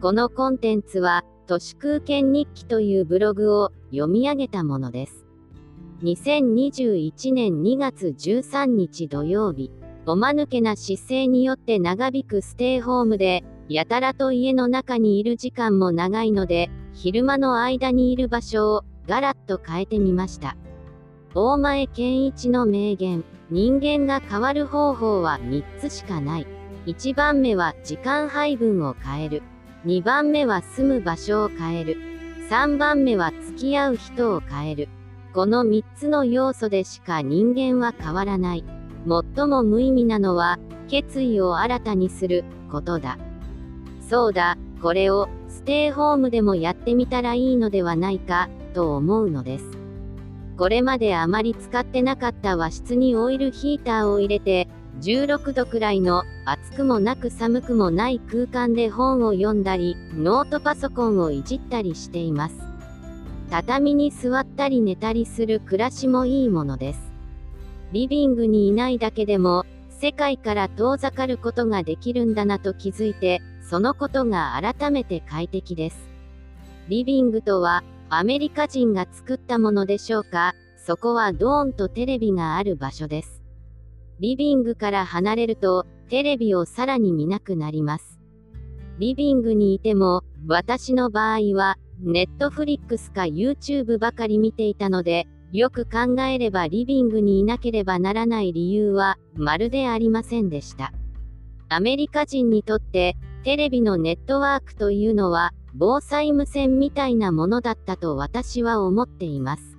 このコンテンツは、都市空間日記というブログを読み上げたものです。2021年2月13日土曜日、おまぬけな姿勢によって長引くステイホームで、やたらと家の中にいる時間も長いので、昼間の間にいる場所をガラッと変えてみました。大前健一の名言、人間が変わる方法は3つしかない。1番目は時間配分を変える。2番目は住む場所を変える。3番目は付き合う人を変える。この3つの要素でしか人間は変わらない。最も無意味なのは、決意を新たにすることだ。そうだ、これをステイホームでもやってみたらいいのではないか、と思うのです。これまであまり使ってなかった和室にオイルヒーターを入れて、16度くらいの暑くもなく寒くもない空間で本を読んだり、ノートパソコンをいじったりしています。畳に座ったり寝たりする暮らしもいいものです。リビングにいないだけでも、世界から遠ざかることができるんだなと気づいて、そのことが改めて快適です。リビングとは、アメリカ人が作ったものでしょうか？そこはドーンとテレビがある場所です。リビングから離れると、テレビをさらに見なくなります。リビングにいても、私の場合は、ネットフリックスか YouTube ばかり見ていたので、よく考えればリビングにいなければならない理由は、まるでありませんでした。アメリカ人にとって、テレビのネットワークというのは、防災無線みたいなものだったと私は思っています。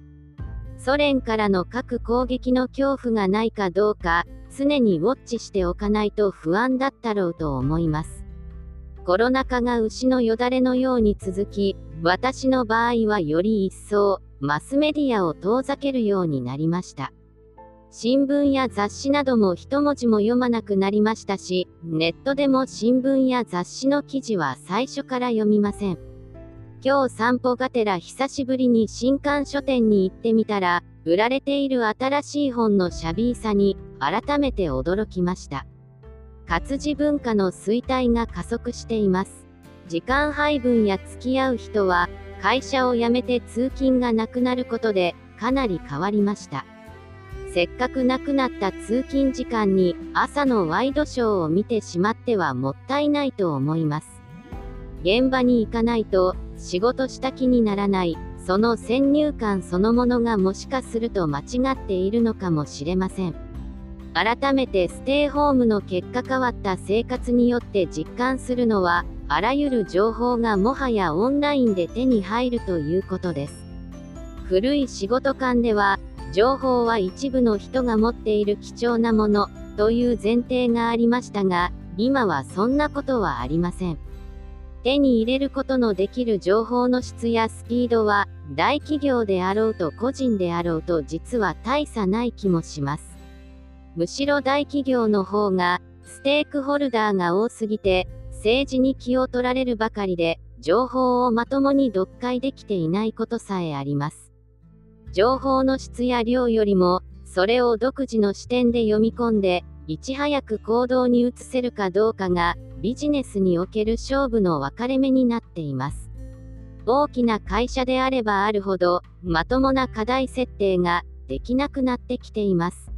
ソ連からの核攻撃の恐怖がないかどうか、常にウォッチしておかないと不安だったろうと思います。コロナ禍が牛のよだれのように続き、私の場合はより一層、マスメディアを遠ざけるようになりました。新聞や雑誌なども一文字も読まなくなりましたし、ネットでも新聞や雑誌の記事は最初から読みません。今日散歩がてら久しぶりに新刊書店に行ってみたら、売られている新しい本のシャビーさに改めて驚きました。活字文化の衰退が加速しています。時間配分や付き合う人は、会社を辞めて通勤がなくなることで、かなり変わりました。せっかくなくなった通勤時間に、朝のワイドショーを見てしまってはもったいないと思います。現場に行かないと、仕事した気にならない、その先入観そのものがもしかすると間違っているのかもしれません。改めてステイホームの結果変わった生活によって実感するのは、あらゆる情報がもはやオンラインで手に入るということです。古い仕事間では、情報は一部の人が持っている貴重なもの、という前提がありましたが、今はそんなことはありません。手に入れることのできる情報の質やスピードは、大企業であろうと個人であろうと実は大差ない気もします。むしろ大企業の方が、ステークホルダーが多すぎて、政治に気を取られるばかりで、情報をまともに読解できていないことさえあります。情報の質や量よりも、それを独自の視点で読み込んで、いち早く行動に移せるかどうかが、ビジネスにおける勝負の分かれ目になっています。大きな会社であればあるほど、まともな課題設定ができなくなってきています。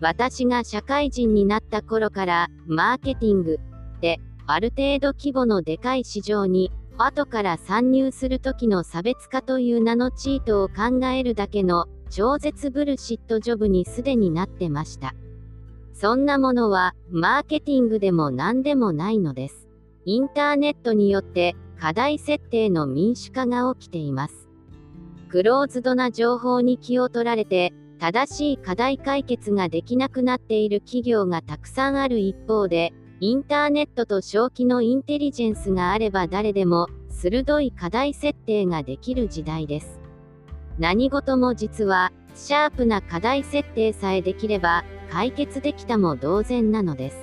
私が社会人になった頃から、マーケティングで、ある程度規模のでかい市場に、後から参入する時の差別化という名のチートを考えるだけの超絶ブルシットジョブにすでになってました。そんなものは、マーケティングでも何でもないのです。インターネットによって課題設定の民主化が起きています。クローズドな情報に気を取られて、正しい課題解決ができなくなっている企業がたくさんある一方で、インターネットと正気のインテリジェンスがあれば誰でも、鋭い課題設定ができる時代です。何事も実は、シャープな課題設定さえできれば、解決できたも同然なのです。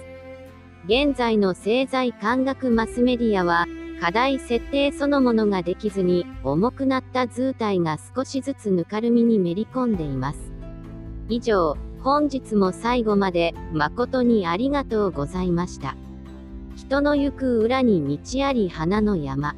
現在の製材感覚マスメディアは、課題設定そのものができずに、重くなった図体が少しずつぬかるみにめり込んでいます。以上、本日も最後まで誠にありがとうございました。人の行く裏に道あり花の山。